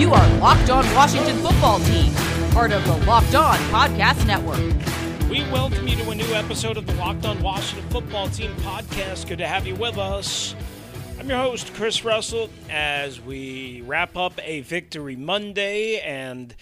You are Locked On Washington Football Team, part of the Locked On Podcast Network. We welcome you to a new episode of the Locked On Washington Football Team podcast. Good to have you with us. I'm your host, Chris Russell, as we wrap up a Victory Monday and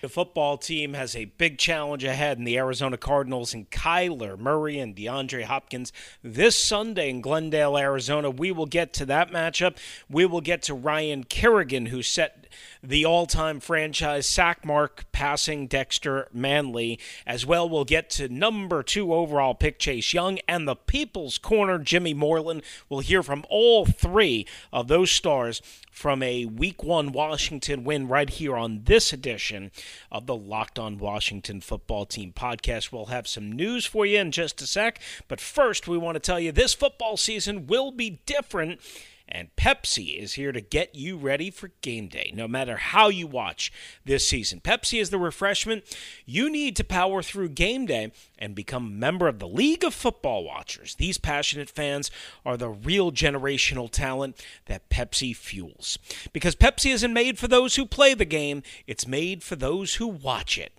the football team has a big challenge ahead in the Arizona Cardinals and Kyler Murray and DeAndre Hopkins this Sunday in Glendale, Arizona. We will get to that matchup. We will get to Ryan Kerrigan, who set the all time franchise sack mark passing Dexter Manley. As well, we'll get to number two overall pick Chase Young and the People's Corner Jimmy Moreland. We'll hear from all three of those stars from a week one Washington win right here on this edition of the Locked On Washington Football Team podcast. We'll have some news for you in just a sec, but first, we want to tell you this football season will be different and Pepsi is here to get you ready for game day, no matter how you watch this season. Pepsi is the refreshment you need to power through game day and become a member of the League of Football Watchers. These passionate fans are the real generational talent that Pepsi fuels. Because Pepsi isn't made for those who play the game, it's made for those who watch it.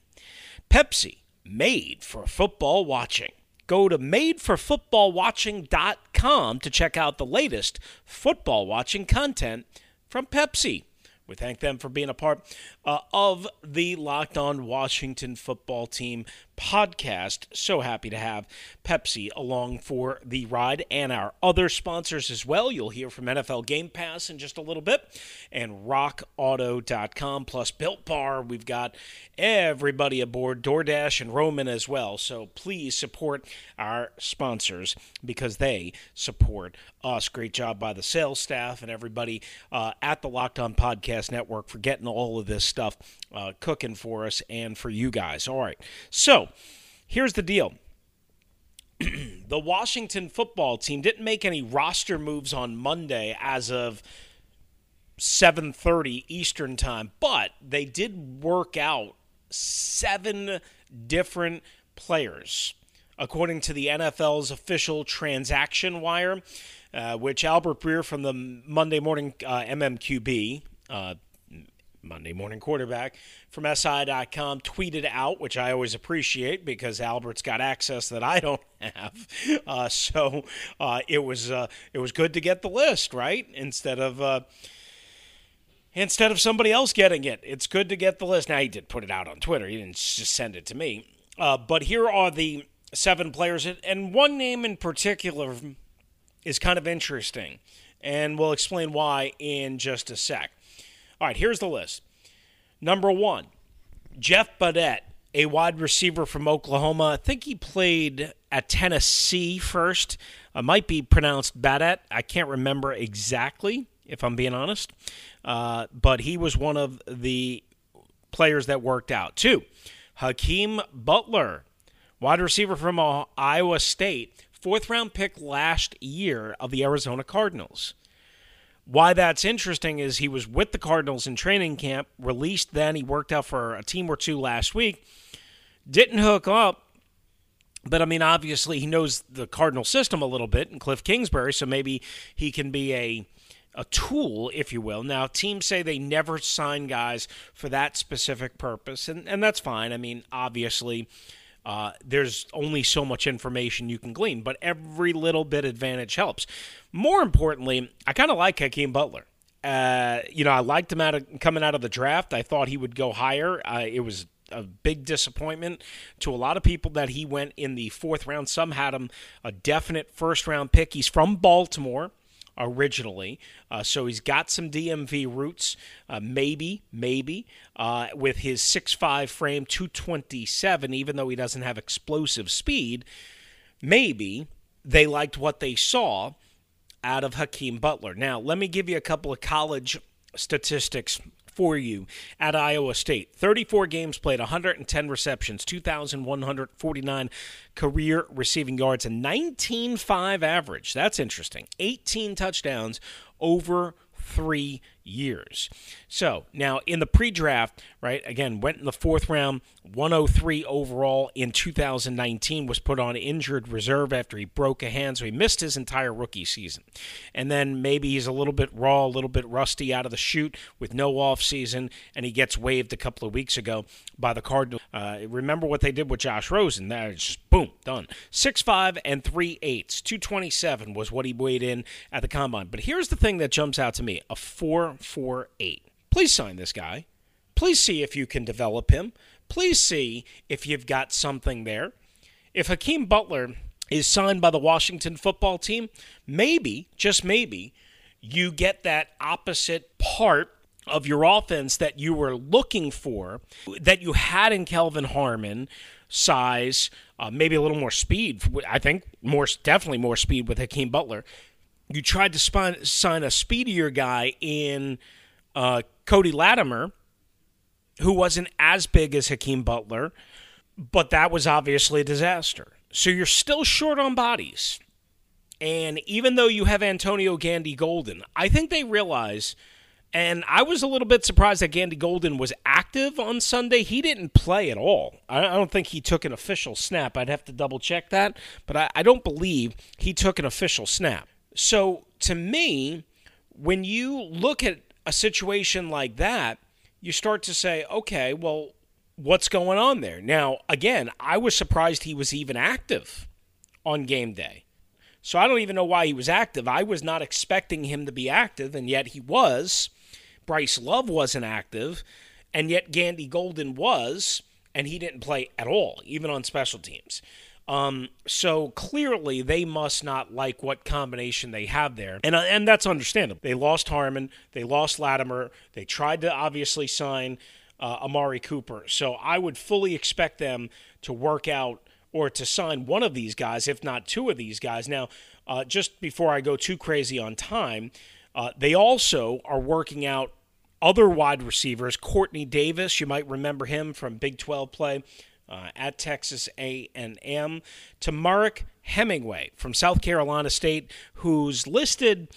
Pepsi, made for football watching. Go to madeforfootballwatching.com to check out the latest football watching content from Pepsi. We thank them for being a part uh, of the Locked On Washington football team podcast. So happy to have Pepsi along for the ride and our other sponsors as well. You'll hear from NFL Game Pass in just a little bit and rockauto.com plus Built Bar. We've got everybody aboard, DoorDash and Roman as well. So please support our sponsors because they support us. Great job by the sales staff and everybody uh, at the Locked On Podcast Network for getting all of this stuff uh, cooking for us and for you guys. All right. So, here's the deal. the Washington football team didn't make any roster moves on Monday as of 7:30 Eastern time, but they did work out seven different players according to the NFL's official transaction wire, uh, which Albert Breer from the Monday Morning uh, MMQB, uh, Monday morning quarterback from SI.com tweeted out, which I always appreciate because Albert's got access that I don't have. Uh, so uh, it was uh, it was good to get the list right instead of uh, instead of somebody else getting it. It's good to get the list. Now he did put it out on Twitter. He didn't just send it to me. Uh, but here are the seven players, and one name in particular is kind of interesting, and we'll explain why in just a sec. All right, here's the list. Number one, Jeff Badet, a wide receiver from Oklahoma. I think he played at Tennessee first. It might be pronounced Badet. I can't remember exactly, if I'm being honest. Uh, but he was one of the players that worked out. Two, Hakeem Butler, wide receiver from Iowa State, fourth round pick last year of the Arizona Cardinals. Why that's interesting is he was with the Cardinals in training camp, released then. He worked out for a team or two last week. Didn't hook up, but I mean, obviously, he knows the Cardinal system a little bit and Cliff Kingsbury, so maybe he can be a a tool, if you will. Now, teams say they never sign guys for that specific purpose, and, and that's fine. I mean, obviously, uh, there's only so much information you can glean, but every little bit advantage helps. More importantly, I kind of like Hakeem Butler. Uh, you know, I liked him out of, coming out of the draft. I thought he would go higher. Uh, it was a big disappointment to a lot of people that he went in the fourth round. Some had him a definite first round pick. He's from Baltimore originally. Uh, so he's got some DMV roots, uh, maybe, maybe, uh, with his 6'5 frame, 227, even though he doesn't have explosive speed. Maybe they liked what they saw out of Hakeem Butler. Now, let me give you a couple of college statistics for you at Iowa State. 34 games played, 110 receptions, 2,149 career receiving yards, and 19.5 average. That's interesting. 18 touchdowns over three years. So now in the pre draft, right, again, went in the fourth round, 103 overall in 2019, was put on injured reserve after he broke a hand, so he missed his entire rookie season. And then maybe he's a little bit raw, a little bit rusty out of the chute with no off season, and he gets waived a couple of weeks ago by the Cardinals. Uh, remember what they did with Josh Rosen? That just boom, done. Six five and three eighths, 227 was what he weighed in at the combine. But here's the thing that jumps out to me: a four 448. Please sign this guy. Please see if you can develop him. Please see if you've got something there. If Hakeem Butler is signed by the Washington football team, maybe, just maybe, you get that opposite part of your offense that you were looking for, that you had in Kelvin Harmon, size, uh, maybe a little more speed. I think more, definitely more speed with Hakeem Butler you tried to spine, sign a speedier guy in uh, Cody Latimer, who wasn't as big as Hakeem Butler, but that was obviously a disaster. So you're still short on bodies. And even though you have Antonio Gandy Golden, I think they realize, and I was a little bit surprised that Gandy Golden was active on Sunday. He didn't play at all. I don't think he took an official snap. I'd have to double check that, but I, I don't believe he took an official snap. So to me, when you look at a situation like that, you start to say, okay, well, what's going on there? Now, again, I was surprised he was even active on game day. So I don't even know why he was active. I was not expecting him to be active, and yet he was. Bryce Love wasn't active, and yet Gandy Golden was, and he didn't play at all, even on special teams. Um, so clearly they must not like what combination they have there, and uh, and that's understandable. They lost Harmon, they lost Latimer, they tried to obviously sign uh, Amari Cooper. So I would fully expect them to work out or to sign one of these guys, if not two of these guys. Now, uh, just before I go too crazy on time, uh, they also are working out other wide receivers. Quartney Davis, you might remember him from Big 12 play uh, at Texas A&M to Mark Hemingway from South Carolina State, who's listed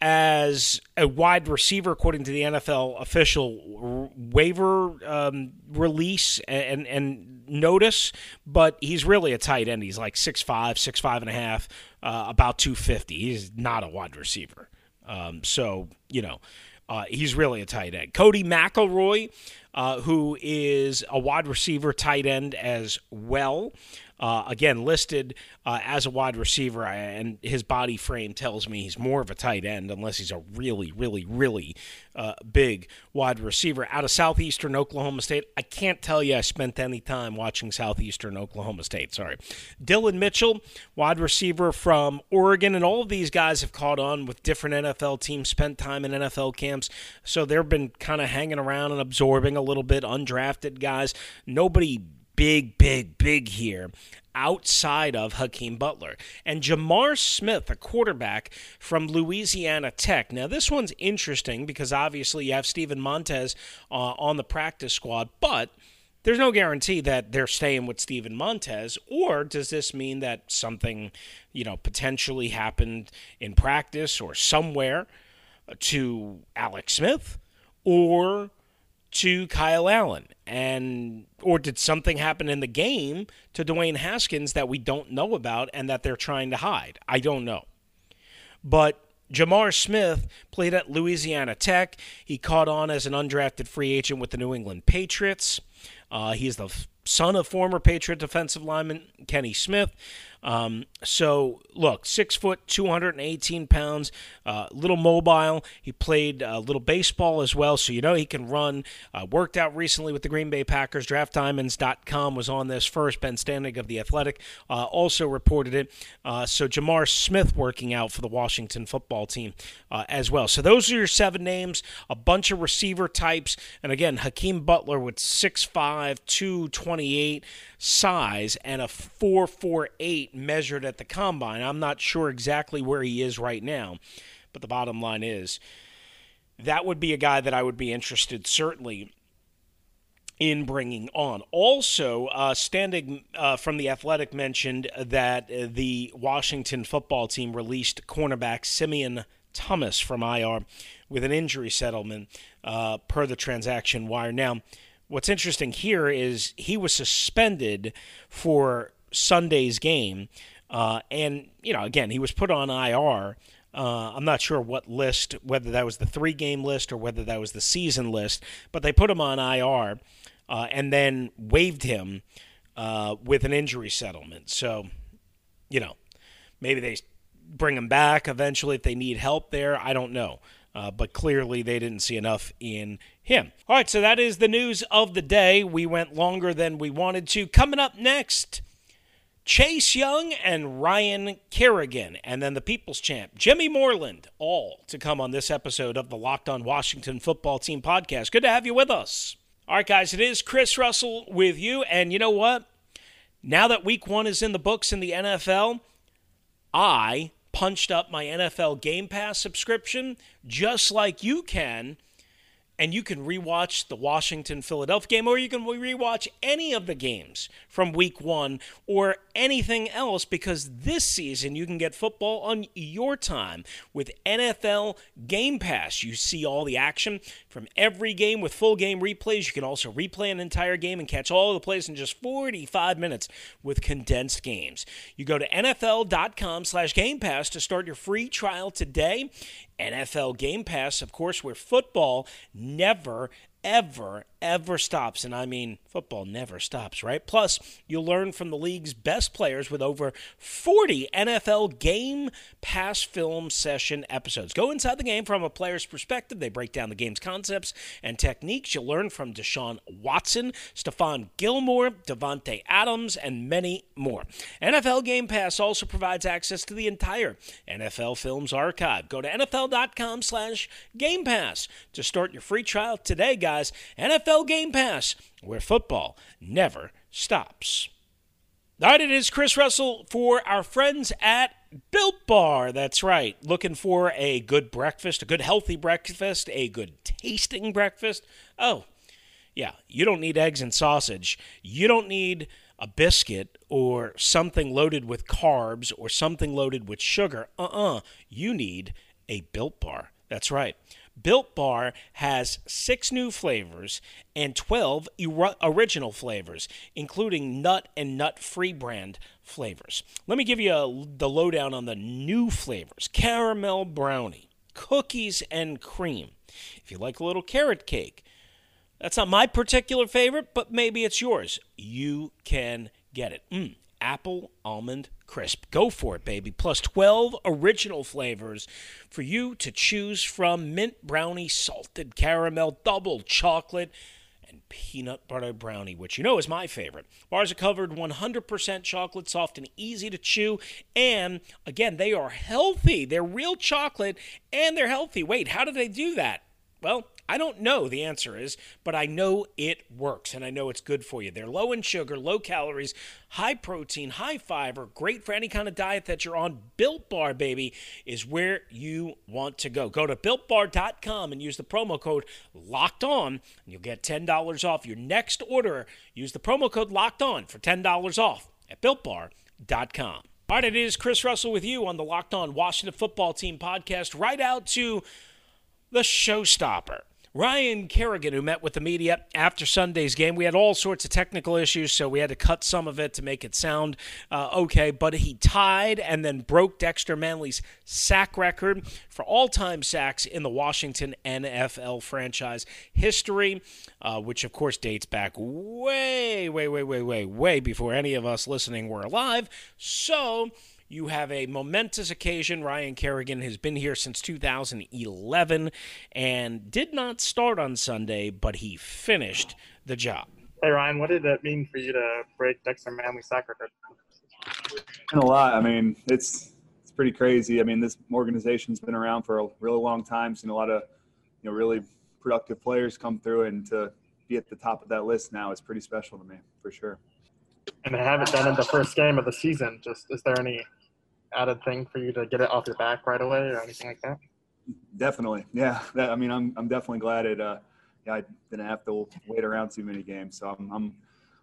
as a wide receiver according to the NFL official waiver um, release and and notice, but he's really a tight end. He's like six five, six five and a half, uh, about two fifty. He's not a wide receiver. Um, so you know, uh, he's really a tight end. Cody McElroy, uh, who is a wide receiver tight end as well. Uh, again, listed uh, as a wide receiver, and his body frame tells me he's more of a tight end, unless he's a really, really, really uh, big wide receiver out of Southeastern Oklahoma State. I can't tell you I spent any time watching Southeastern Oklahoma State. Sorry. Dillon Mitchell, wide receiver from Oregon, and all of these guys have caught on with different NFL teams, spent time in NFL camps, so they've been kind of hanging around and absorbing a little bit, undrafted guys. Nobody big, big, big here outside of Hakeem Butler. And J'Mar Smith, a quarterback from Louisiana Tech. Now, this one's interesting because obviously you have Steven Montez uh, on the practice squad, but there's no guarantee that they're staying with Steven Montez, or does this mean that something, you know, potentially happened in practice or somewhere to Alex Smith? Or to Kyle Allen? And or did something happen in the game to Dwayne Haskins that we don't know about and that they're trying to hide? I don't know. But J'Mar Smith played at Louisiana Tech. He caught on as an undrafted free agent with the New England Patriots. Uh, he's the son of former Patriot defensive lineman Kenny Smith. Um, so look, six foot, 218 pounds, uh, little mobile. He played a uh, little baseball as well, so you know he can run. Uh, worked out recently with the Green Bay Packers. DraftDiamonds.com was on this first. Ben Standig of the Athletic uh, also reported it. Uh, so J'Mar Smith working out for the Washington football team uh, as well. So those are your seven names. A bunch of receiver types, and again, Hakeem Butler with 6'5", 228 size and a 448 measured at the combine. I'm not sure exactly where he is right now, but the bottom line is that would be a guy that I would be interested certainly in bringing on. Also, uh, Standig uh, from the Athletic mentioned that the Washington football team released cornerback Simeon Thomas from IR with an injury settlement uh, per the transaction wire. Now, what's interesting here is he was suspended for Sunday's game. Uh, and, you know, again, he was put on IR. Uh, I'm not sure what list, whether that was the three game list or whether that was the season list, but they put him on IR uh, and then waived him uh, with an injury settlement. So, you know, maybe they bring him back eventually if they need help there. I don't know. Uh, but clearly they didn't see enough in him. All right, so that is the news of the day. We went longer than we wanted to. Coming up next, Chase Young and Ryan Kerrigan, and then the People's Champ, Jimmy Moreland, all to come on this episode of the Locked On Washington Football Team podcast. Good to have you with us. All right, guys, it is Chris Russell with you. And you know what? Now that week one is in the books in the NFL, I punched up my NFL Game Pass subscription just like you can and you can rewatch the Washington Philadelphia game, or you can rewatch any of the games from week one or anything else because this season you can get football on your time with NFL Game Pass. You see all the action from every game with full game replays. You can also replay an entire game and catch all the plays in just 45 minutes with condensed games. You go to NFL.com slash Game Pass to start your free trial today. NFL Game Pass, of course, where football never, ever, ever stops. And I mean, football never stops, right? Plus, you'll learn from the league's best players with over 40 NFL Game Pass film session episodes. Go inside the game from a player's perspective. They break down the game's concepts and techniques. You'll learn from Deshaun Watson, Stephon Gilmore, Davante Adams, and many more. NFL Game Pass also provides access to the entire NFL Films archive. Go to NFL.com slash Game Pass to start your free trial today, guys. NFL NFL Game Pass, where football never stops. All right, it is Chris Russell for our friends at Built Bar. That's right. Looking for a good breakfast, a good healthy breakfast, a good tasting breakfast. Oh, yeah, you don't need eggs and sausage. You don't need a biscuit or something loaded with carbs or something loaded with sugar. Uh uh-uh. uh. You need a Built Bar. That's right. Built Bar has six new flavors and 12 er- original flavors, including nut and nut free brand flavors. Let me give you a, the lowdown on the new flavors caramel brownie, cookies and cream. If you like a little carrot cake, that's not my particular favorite, but maybe it's yours. You can get it. Mm, apple almond crisp. Go for it, baby. Plus 12 original flavors for you to choose from mint brownie, salted caramel, double chocolate, and peanut butter brownie, which you know is my favorite. Bars are covered 100% chocolate, soft and easy to chew. And again, they are healthy. They're real chocolate and they're healthy. Wait, how do they do that? Well, I don't know the answer is, but I know it works and I know it's good for you. They're low in sugar, low calories, high protein, high fiber, great for any kind of diet that you're on. Built Bar, baby, is where you want to go. Go to builtbar.com and use the promo code locked on, and you'll get $10 off your next order. Use the promo code locked on for $10 off at builtbar.com. All right, it is Chris Russell with you on the Locked On Washington Football Team podcast, right out to the showstopper. Ryan Kerrigan, who met with the media after Sunday's game, we had all sorts of technical issues, so we had to cut some of it to make it sound uh, okay. But he tied and then broke Dexter Manley's sack record for all time sacks in the Washington NFL franchise history, uh, which of course dates back way, way, way, way, way, way before any of us listening were alive. So, you have a momentous occasion. Ryan Kerrigan has been here since 2011 and did not start on Sunday, but he finished the job. Hey Ryan, what did it mean for you to break Dexter Manley's sack record? a lot. I mean, it's it's pretty crazy. I mean, this organization's been around for a really long time. Seen a lot of you know really productive players come through, and to be at the top of that list now is pretty special to me for sure. and they have it done in the first game of the season. Just is there any added thing for you to get it off your back right away or anything like that? Definitely, yeah. That, I mean, I'm I'm definitely glad it. Uh, yeah, I didn't have to wait around too many games, so I'm I'm,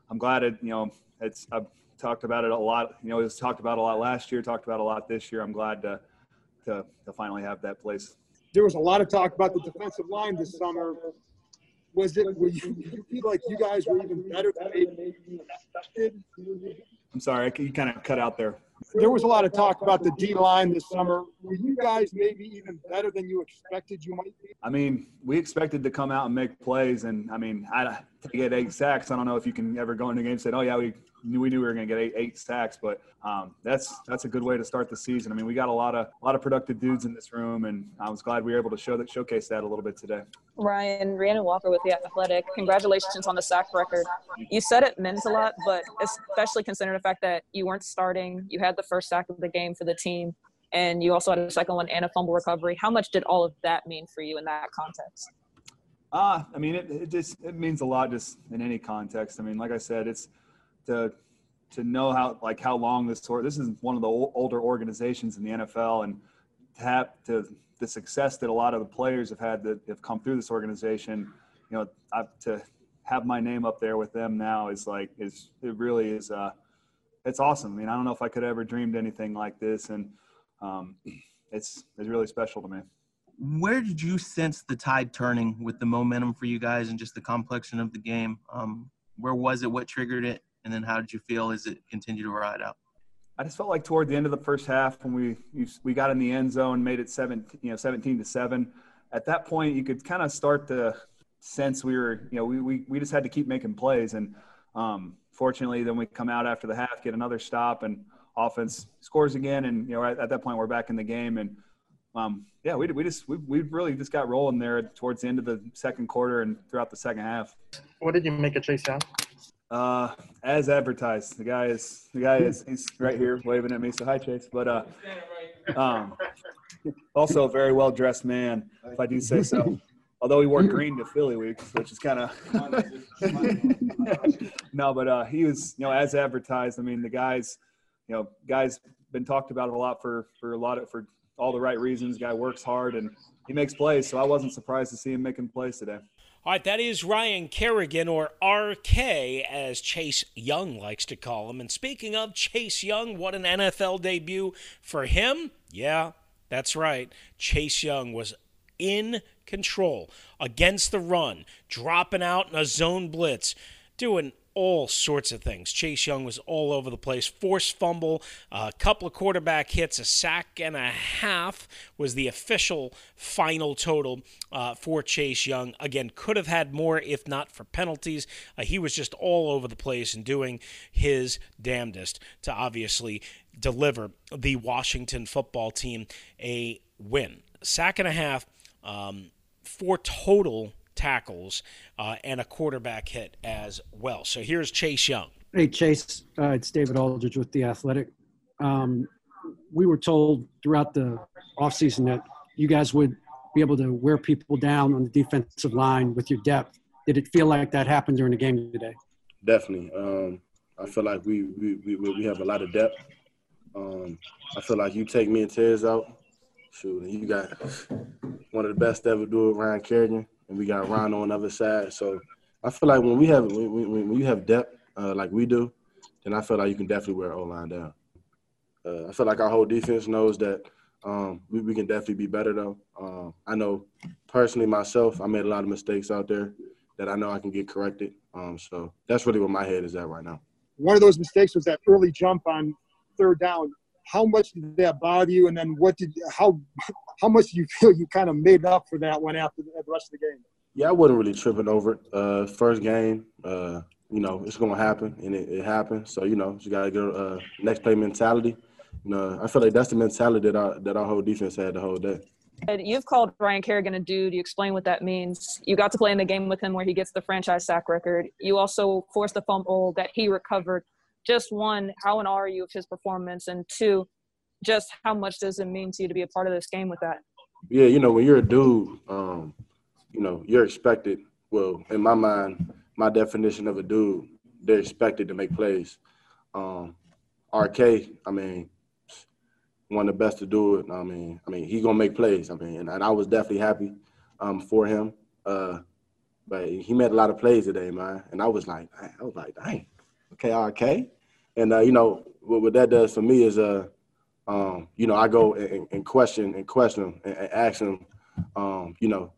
I'm glad it. You know, it's I've talked about it a lot. You know, it was talked about a lot last year, talked about a lot this year. I'm glad to to, to finally have that place. There was a lot of talk about the defensive line this summer. Was it? Were you, you feel like you guys were even better than maybe expected? I'm sorry, you kind of cut out there. There was a lot of talk about the D line this summer. Were you guys maybe even better than you expected you might be? I mean, we expected to come out and make plays, and I mean, I to get eight sacks. I don't know if you can ever go into a game and say, "Oh yeah, we knew we knew we were going to get eight, eight sacks," but um, that's that's a good way to start the season. I mean, we got a lot of a lot of productive dudes in this room, and I was glad we were able to show that showcase that a little bit today. Ryan Rhiannon Walker with the Athletic. Congratulations on the sack record. You said it meant a lot, but especially considering the fact that you weren't starting, you had the first sack of the game for the team, and you also had a second one and a fumble recovery. How much did all of that mean for you in that context? Ah, I mean, it, it just it means a lot just in any context. I mean, like I said, it's to to know how like how long this or this is one of the older organizations in the NFL, and to have to the success that a lot of the players have had that have come through this organization, you know, I, to have my name up there with them now is like is it really is uh it's awesome. I mean, I don't know if I could ever dreamed anything like this, and um, it's it's really special to me. Where did you sense the tide turning with the momentum for you guys and just the complexion of the game? Um, where was it? What triggered it? And then how did you feel as it continued to ride out? I just felt like toward the end of the first half when we we got in the end zone, made it seven, you know, seventeen to seven. At that point, you could kind of start to sense we were, you know, we we, we just had to keep making plays, and um, fortunately, then we come out after the half, get another stop, and offense scores again, and you know, at, at that point, we're back in the game, and um, yeah, we we just we, we really just got rolling there towards the end of the second quarter and throughout the second half. What did you make of Chase Young? Uh, as advertised, the guy is the guy is he's right here waving at me. So hi, Chase. But uh, um, also a very well dressed man, if I do say so. Although he wore green to Philly week, which is kind of no, but uh, he was you know as advertised. I mean, the guys, you know, guys been talked about a lot for for a lot of for all the right reasons. Guy works hard and he makes plays, so I wasn't surprised to see him making plays today. All right, that is Ryan Kerrigan, or RK, as Chase Young likes to call him. And speaking of Chase Young, what an NFL debut for him. Yeah, that's right. Chase Young was in control against the run, dropping out in a zone blitz, doing all sorts of things. Chase Young was all over the place. Forced fumble, a couple of quarterback hits, a sack and a half was the official final total uh, for Chase Young. Again, could have had more if not for penalties. Uh, he was just all over the place and doing his damnedest to obviously deliver the Washington football team a win. Sack and a half, um, for total tackles uh, and a quarterback hit as well. So here's Chase Young. Hey, Chase. Uh, it's David Aldridge with The Athletic. Um, we were told throughout the offseason that you guys would be able to wear people down on the defensive line with your depth. Did it feel like that happened during the game today? Definitely. Um, I feel like we, we, we, we have a lot of depth. Um, I feel like you take me and Tez out, shoot, you got one of the best ever do it, Ryan Kerrigan and we got Ron on the other side. So I feel like when we have when, when, you have depth uh, like we do, then I feel like you can definitely wear O line down. Uh, I feel like our whole defense knows that um, we, we can definitely be better though. Um, I know personally myself, I made a lot of mistakes out there that I know I can get corrected. Um, so that's really where my head is at right now. One of those mistakes was that early jump on third down. How much did that bother you? And then what did how how much do you feel you kind of made up for that one after the, rest of the game? Yeah, I wasn't really tripping over it. Uh, first game, uh, you know, it's going to happen, and it, it, happened. So, you know, you got to go uh, next play mentality. You know, I feel like that's the mentality that our, that our whole defense had the whole day. You've called Ryan Kerrigan a dude. You explain what that means. You got to play in the game with him where he gets the franchise sack record. You also forced a fumble that he recovered. Just one, how in awe are you of his performance? And two, just how much does it mean to you to be a part of this game with that? Yeah, you know, when you're a dude, um, you know, you're expected. Well, in my mind, my definition of a dude, they're expected to make plays. Um, RK, I mean, one of the best to do it. I mean, I mean, he gonna make plays. I mean, and, and I was definitely happy um, for him. Uh, but he made a lot of plays today, man. And I was like, I was like, dang, okay, RK. And uh, you know what, what, that does for me is, uh, um, you know, I go and, and question and question him and, and ask him, um, you know,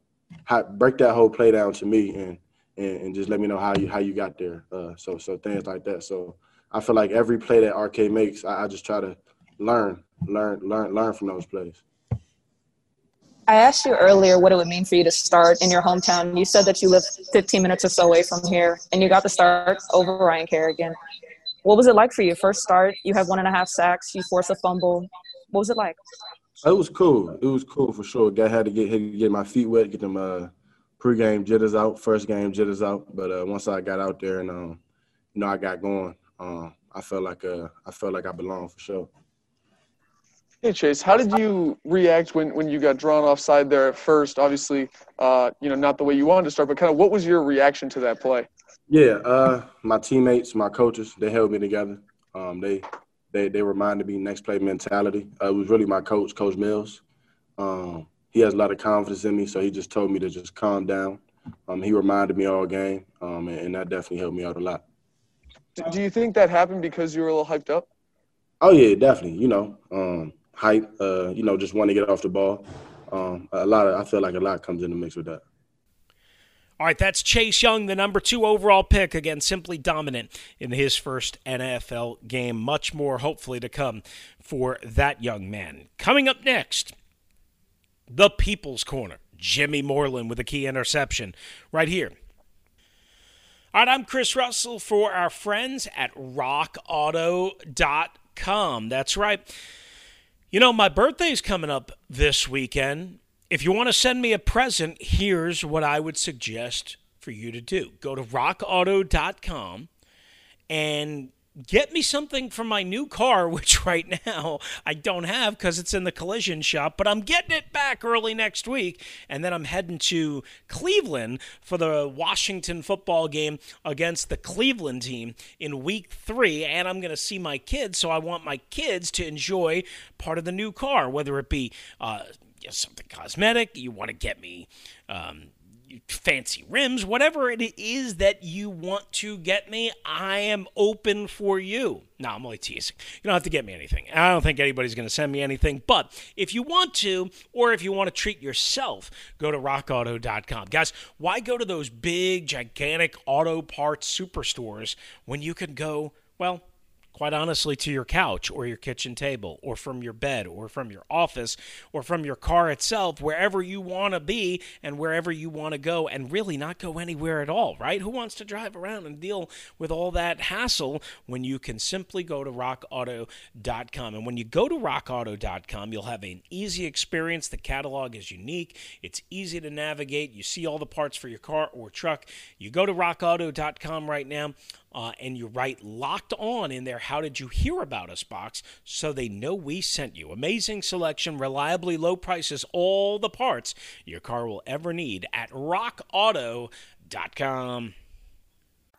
how, break that whole play down to me and, and, and just let me know how you how you got there. Uh, so so things like that. So I feel like every play that RK makes, I, I just try to learn, learn, learn, learn from those plays. I asked you earlier what it would mean for you to start in your hometown. You said that you live 15 minutes or so away from here, and you got the start over Ryan Kerrigan. What was it like for you? First start, you have one and a half sacks, you force a fumble. What was it like? It was cool. It was cool for sure. Guy had to get get my feet wet, get them uh, pregame jitters out, first game jitters out. But uh, once I got out there and um, you know I got going, um, I felt like uh, I felt like I belonged for sure. Hey Chase, how did you react when, when you got drawn offside there at first? Obviously, uh, you know, not the way you wanted to start, but kind of what was your reaction to that play? Yeah, uh, my teammates, my coaches, they held me together. Um, they they they reminded me next play mentality. Uh, it was really my coach, Coach Mills. Um, he has a lot of confidence in me, so he just told me to just calm down. Um, he reminded me all game, um, and, and, that definitely helped me out a lot. Do you think that happened because you were a little hyped up? Oh yeah, definitely. You know, um, hype. Uh, you know, just want to get off the ball. Um, a lot of I feel like a lot comes in the mix with that. All right, that's Chase Young, the number two overall pick. Again, simply dominant in his first NFL game. Much more, hopefully, to come for that young man. Coming up next, the People's Corner. Jimmy Moreland with a key interception right here. All right, I'm Chris Russell for our friends at rockauto.com. That's right. You know, my birthday's coming up this weekend. If you want to send me a present, here's what I would suggest for you to do go to rockauto.com and get me something for my new car, which right now I don't have because it's in the collision shop, but I'm getting it back early next week. And then I'm heading to Cleveland for the Washington football game against the Cleveland team in week three. And I'm going to see my kids, so I want my kids to enjoy part of the new car, whether it be uh, something cosmetic, you want to get me. Um, fancy rims, whatever it is that you want to get me, I am open for you. No, I'm only teasing. You don't have to get me anything. I don't think anybody's going to send me anything. But if you want to, or if you want to treat yourself, go to rockauto.com. Guys, why go to those big, gigantic auto parts superstores when you can go, well, quite honestly, to your couch or your kitchen table or from your bed or from your office or from your car itself, wherever you want to be and wherever you want to go, and really not go anywhere at all, right? Who wants to drive around and deal with all that hassle when you can simply go to rockauto.com? And when you go to rockauto.com, you'll have an easy experience. The catalog is unique, it's easy to navigate. You see all the parts for your car or truck. You go to rockauto.com right now uh, and you write locked on in there how did you hear about us box? So they know we sent you. Amazing selection reliably low prices all the parts your car will ever need at rockauto.com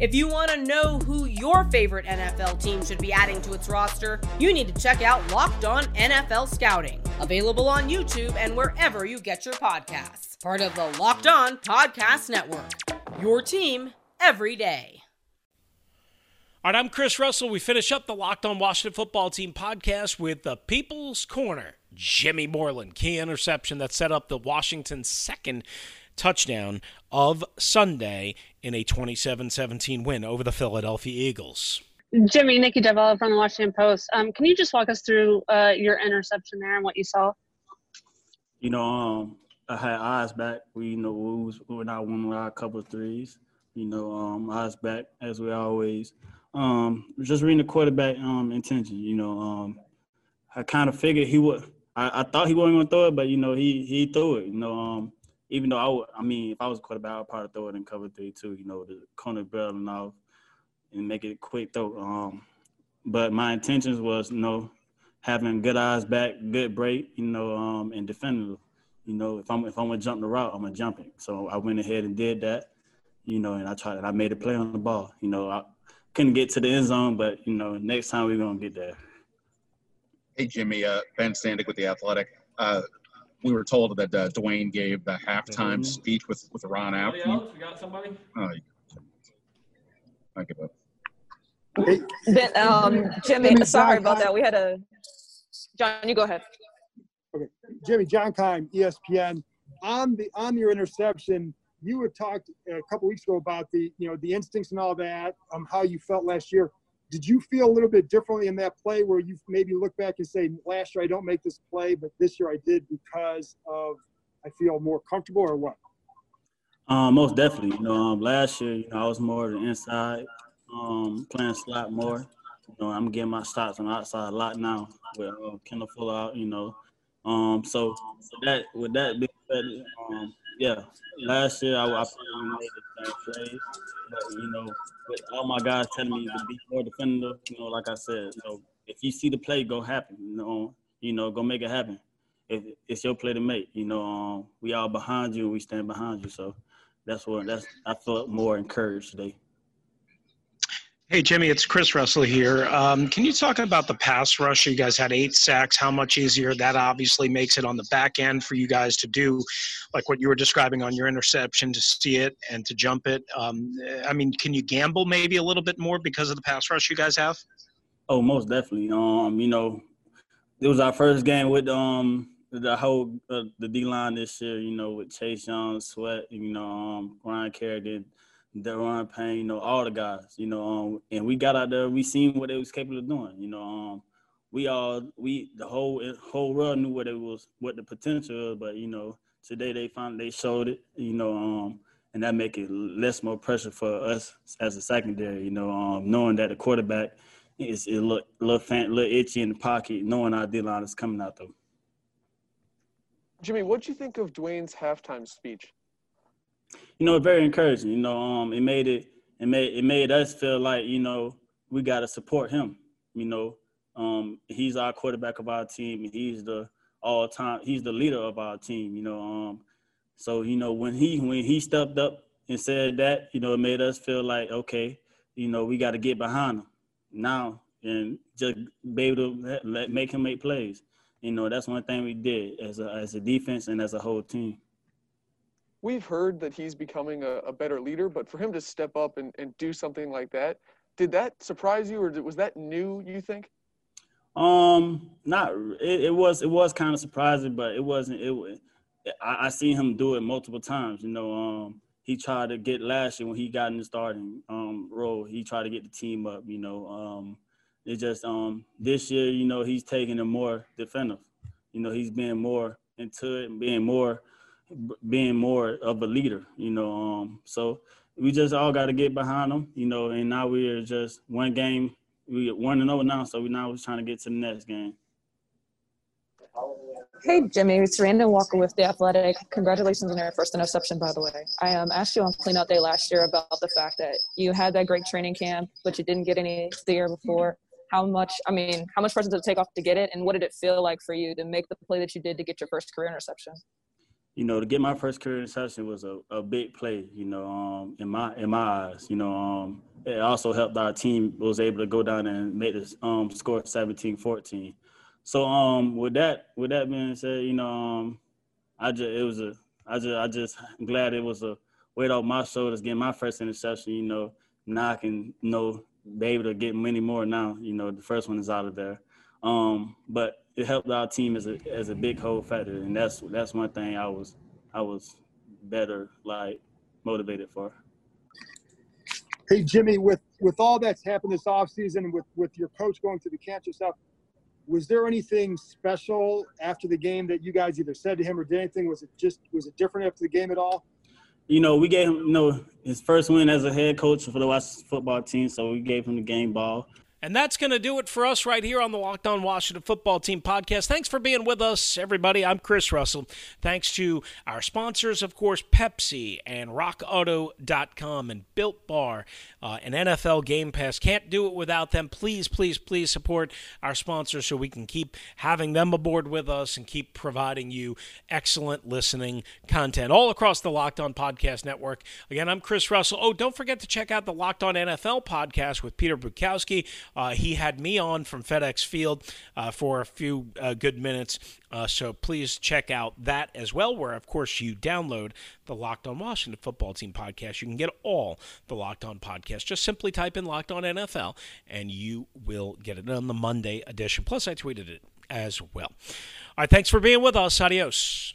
If you want to know who your favorite NFL team should be adding to its roster, you need to check out Locked On NFL Scouting, available on YouTube and wherever you get your podcasts. Part of the Locked On Podcast Network. Your team every day. All right, I'm Chris Russell. We finish up the Locked On Washington Football Team podcast with the People's Corner. Jimmy Moreland, key interception that set up the Washington second touchdown of Sunday in a 27 17 win over the Philadelphia Eagles. Jimmy, Nicki Jhabvala from the Washington Post. Um, can you just walk us through uh, your interception there and what you saw? You know, um, I had eyes back. We, you know, we was when I won a couple of threes. You know, um, eyes back as we always. Um, just reading the quarterback um, intention. You know, um, I kind of figured he would. I, I thought he wasn't gonna throw it, but you know he he threw it. You know, um, even though I, would, I mean, if I was a quarterback, I'd probably throw it in cover three too. You know, the corner barreling off and make it a quick throw. Um, but my intentions was, you know, having good eyes back, good break, you know, um, and defending. You know, if I'm if I'm gonna jump the route, I'm gonna jump it. So I went ahead and did that. You know, and I tried and I made a play on the ball. You know, I couldn't get to the end zone, but you know, next time we're gonna get there. Hey Jimmy, uh, Ben Standig with the Athletic. Uh, we were told that uh, Dwayne gave the halftime Mhm. speech with with Ron out. Anybody else? We got somebody? Uh, I give up. Ben, um, Jimmy, Jimmy, sorry John about Kime- that. We had a. John, you go ahead. Okay, Jimmy John Keim, ESPN. On the on your interception, you had talked a couple weeks ago about the you know the instincts and all that, um, how you felt last year. Did you feel a little bit differently in that play where you maybe look back and say, last year I don't make this play, but this year I did because of I feel more comfortable or what? Um, most definitely. You know, um, last year, you know, I was more inside, um, playing slot more. You know, I'm getting my shots on the outside a lot now with uh, Kendall Fuller out. You know, um, so so that with that being said, um, yeah, last year I, I probably made the same plays, but you know, with all my guys telling me to be more defender, you know, like I said, you know, if you see the play go happen, you know, you know, go make it happen. If it's your play to make, you know, um, we all behind you we stand behind you. So that's what that's I felt more encouraged today. Hey, Jimmy, it's Chris Russell here. Um, can you talk about the pass rush? You guys had eight sacks. How much easier that obviously makes it on the back end for you guys to do, like what you were describing on your interception, to see it and to jump it. Um, I mean, can you gamble maybe a little bit more because of the pass rush you guys have? Oh, most definitely. Um, you know, it was our first game with um the whole uh, the D line this year. You know, with Chase Young, Sweat, you know, um, Ryan Kerrigan, Daron Payne, you know, all the guys. You know, um, and we got out there. We seen what they was capable of doing. You know, um, we all we the whole whole world knew what it was, what the potential was. But you know, today they finally they showed it. You know, um, and that make it less more pressure for us as a secondary. You know, um, knowing that the quarterback is it look little fan, little itchy in the pocket, knowing our D line is coming out though. Jimmy, what do you think of Dwayne's halftime speech? You know, very encouraging. You know, um, it made it, it made it made us feel like you know we got to support him. You know, um, he's our quarterback of our team, he's the all time, he's the leader of our team. You know, um, so you know when he when he stepped up and said that, you know, it made us feel like okay, you know, we got to get behind him now and just be able to let, let, make him make plays. You know, that's one thing we did as a as a defense and as a whole team. We've heard that he's becoming a, a better leader, but for him to step up and, and do something like that, did that surprise you or did, was that new, you think? Um, not it, it was it was kind of surprising, but it wasn't. It I, I seen him do it multiple times. You know, um, he tried to get last year when he got in the starting um role. He tried to get the team up. You know, um, it just um this year, you know, he's taking it more defensive. You know, he's being more into it and being more being more of a leader. You know, um, so we just all got to get behind them, You know, and now we're just one game we one and over now, so we now we're trying to get to the next game. Hey, Jimmy, it's Rhiannon Walker with The Athletic. Congratulations on your first interception, by the way. I um, asked you on cleanout day last year about the fact that you had that great training camp, but you didn't get any the year before. How much, I mean, how much pressure did it take off to get it? And what did it feel like for you to make the play that you did to get your first career interception? You know, to get my first career interception was a, a big play, you know, um, in my in my eyes. You know, um, it also helped our team was able to go down and make the um, score 17-14. So um, with that with that being said, you know, um, I just it was a I just I just glad it was a weight off my shoulders getting my first interception. You know, now I can you know be able to get many more now. You know, the first one is out of there. Um, but it helped our team as a as a big whole factor, and that's that's one thing I was I was better like motivated for. Hey Jimmy, with with all that's happened this offseason, with with your coach going through the cancer stuff, was there anything special after the game that you guys either said to him or did anything? Was it just was it different after the game at all? You know, we gave him you know his first win as a head coach for the Washington football team, so we gave him the game ball. And that's going to do it for us right here on the Locked On Washington Football Team podcast. Thanks for being with us, everybody. I'm Chris Russell. Thanks to our sponsors, of course, Pepsi and RockAuto.com and Built Bar uh, and NFL Game Pass. Can't do it without them. Please, please, please support our sponsors so we can keep having them aboard with us and keep providing you excellent listening content all across the Locked On Podcast Network. Again, I'm Chris Russell. Oh, don't forget to check out the Locked On NFL podcast with Peter Bukowski. Uh, he had me on from FedEx Field uh, for a few uh, good minutes. Uh, so please check out that as well, where, of course, you download the Locked On Washington Football Team podcast. You can get all the Locked On podcasts. Just simply type in Locked On NFL and you will get it on the Monday edition. Plus, I tweeted it as well. All right, thanks for being with us. Adios.